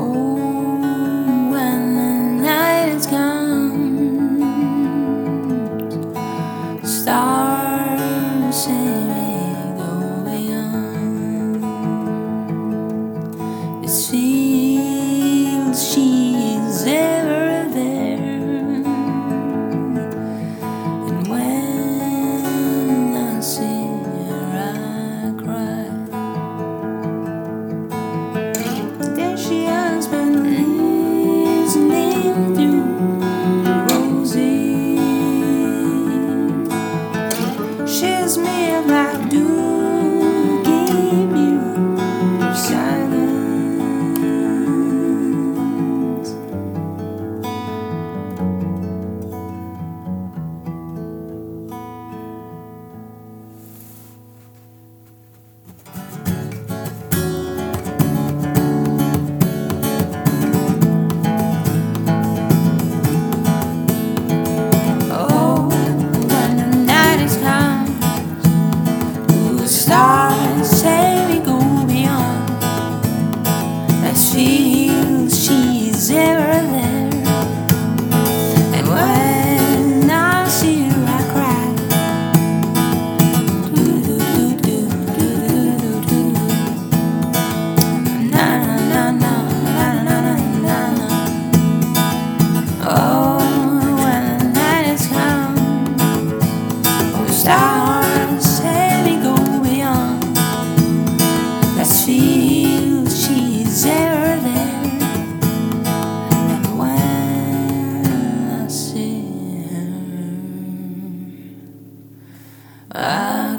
home when the night come. Stars sing. teaches me about do. see. I